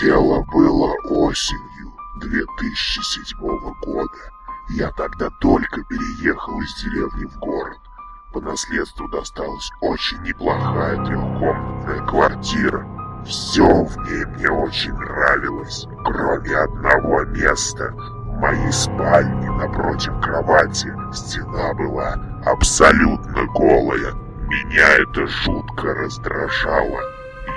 Дело было осенью 2007 года. Я тогда только переехал из деревни в город. По наследству досталась очень неплохая трехкомнатная квартира. Все в ней мне очень нравилось, кроме одного места. В моей спальне напротив кровати стена была абсолютно голая. Меня это жутко раздражало.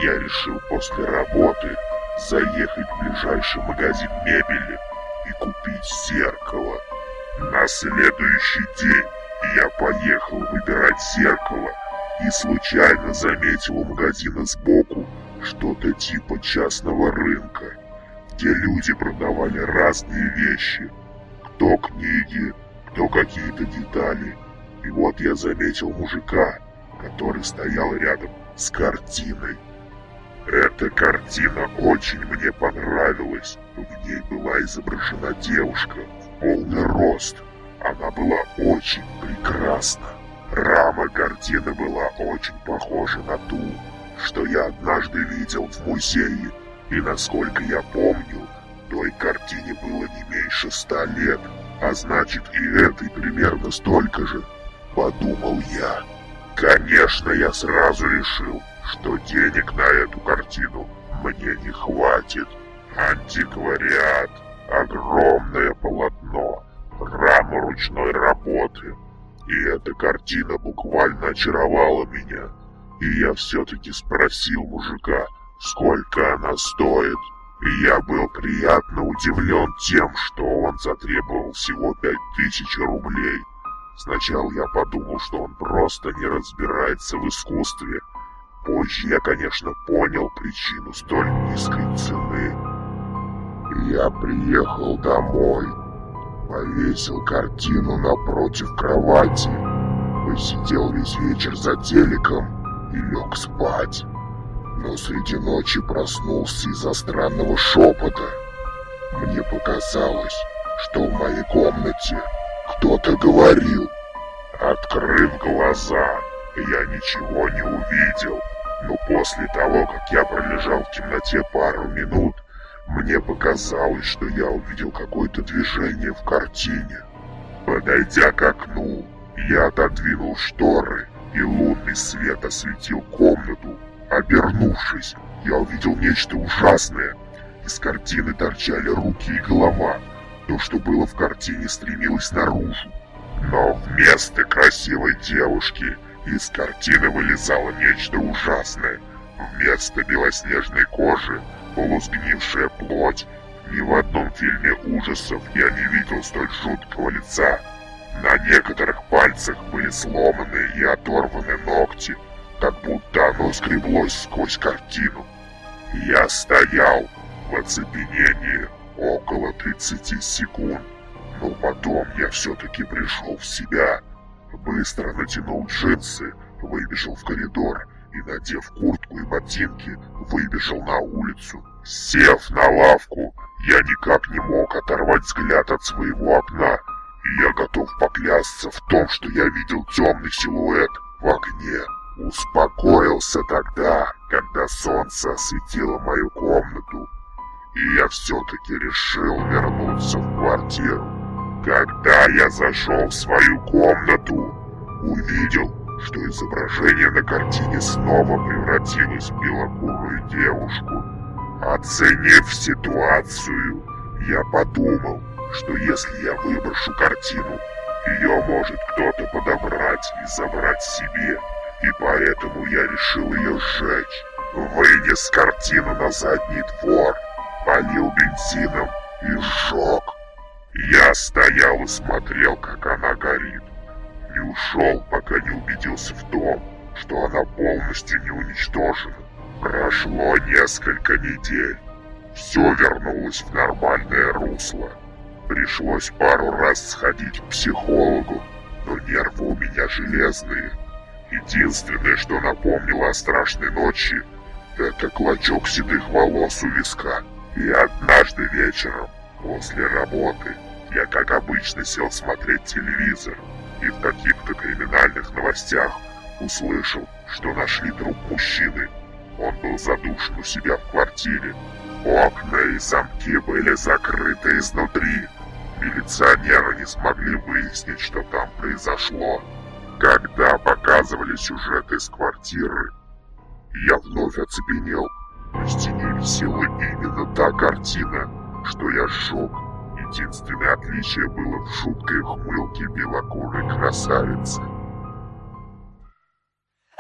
Я решил после работы заехать в ближайший магазин мебели и купить зеркало. На следующий день я поехал выбирать зеркало и случайно заметил у магазина сбоку что-то типа частного рынка, где люди продавали разные вещи. Кто книги, кто какие-то детали. И вот я заметил мужика, который стоял рядом с картиной. Эта картина очень мне понравилась. В ней была изображена девушка в полный рост. Она была очень прекрасна. Рама картины была очень похожа на ту, что я однажды видел в музее. И насколько я помню, той картине было не меньше ста лет, а значит и этой примерно столько же, подумал я. Конечно, я сразу решил, что денег на эту картину мне не хватит. Антиквариат, огромное полотно, рама ручной работы. И эта картина буквально очаровала меня. И я все-таки спросил мужика, сколько она стоит. И я был приятно удивлен тем, что он затребовал всего пять тысяч рублей. Сначала я подумал, что он просто не разбирается в искусстве. Позже я, конечно, понял причину столь низкой цены. Я приехал домой, повесил картину напротив кровати, посидел весь вечер за телеком и лег спать. Но среди ночи проснулся из-за странного шепота. Мне показалось, что в моей комнате кто-то говорил. Открыв глаза, я ничего не увидел, но после того, как я пролежал в темноте пару минут, мне показалось, что я увидел какое-то движение в картине. Подойдя к окну, я отодвинул шторы, и лунный свет осветил комнату. Обернувшись, я увидел нечто ужасное. Из картины торчали руки и голова. То, что было в картине, стремилось наружу. Но вместо красивой девушки из картины вылезало нечто ужасное. Вместо белоснежной кожи полусгнившая плоть. Ни в одном фильме ужасов я не видел столь жуткого лица. На некоторых пальцах были сломанные и оторваны ногти, как будто оно скреблось сквозь картину. Я стоял в оцепенении около 30 секунд, но потом я все-таки пришел в себя. Быстро натянул джинсы, выбежал в коридор и, надев куртку и ботинки, выбежал на улицу. Сев на лавку, я никак не мог оторвать взгляд от своего окна, и я готов поклясться в том, что я видел темный силуэт в окне. Успокоился тогда, когда солнце осветило мою комнату, и я все-таки решил вернуться в квартиру. Когда я зашел в свою комнату, увидел, что изображение на картине снова превратилось в белокурую девушку. Оценив ситуацию, я подумал, что если я выброшу картину, ее может кто-то подобрать и забрать себе, и поэтому я решил ее сжечь. Вынес картину на задний двор, полил бензином и сжег. Я стоял и смотрел, как она горит. Не ушел, пока не убедился в том, что она полностью не уничтожена. Прошло несколько недель. Все вернулось в нормальное русло. Пришлось пару раз сходить к психологу, но нервы у меня железные. Единственное, что напомнило о страшной ночи, это клочок седых волос у виска. И однажды вечером, после работы, я как обычно сел смотреть телевизор и в каких-то криминальных новостях услышал, что нашли труп мужчины. Он был задушен у себя в квартире. Окна и замки были закрыты изнутри. Милиционеры не смогли выяснить, что там произошло. Когда показывали сюжет из квартиры, я вновь оцепенел. На стене висела та картина, что я сжег. Единственное отличие было в жуткой хмылке белокурой красавицы.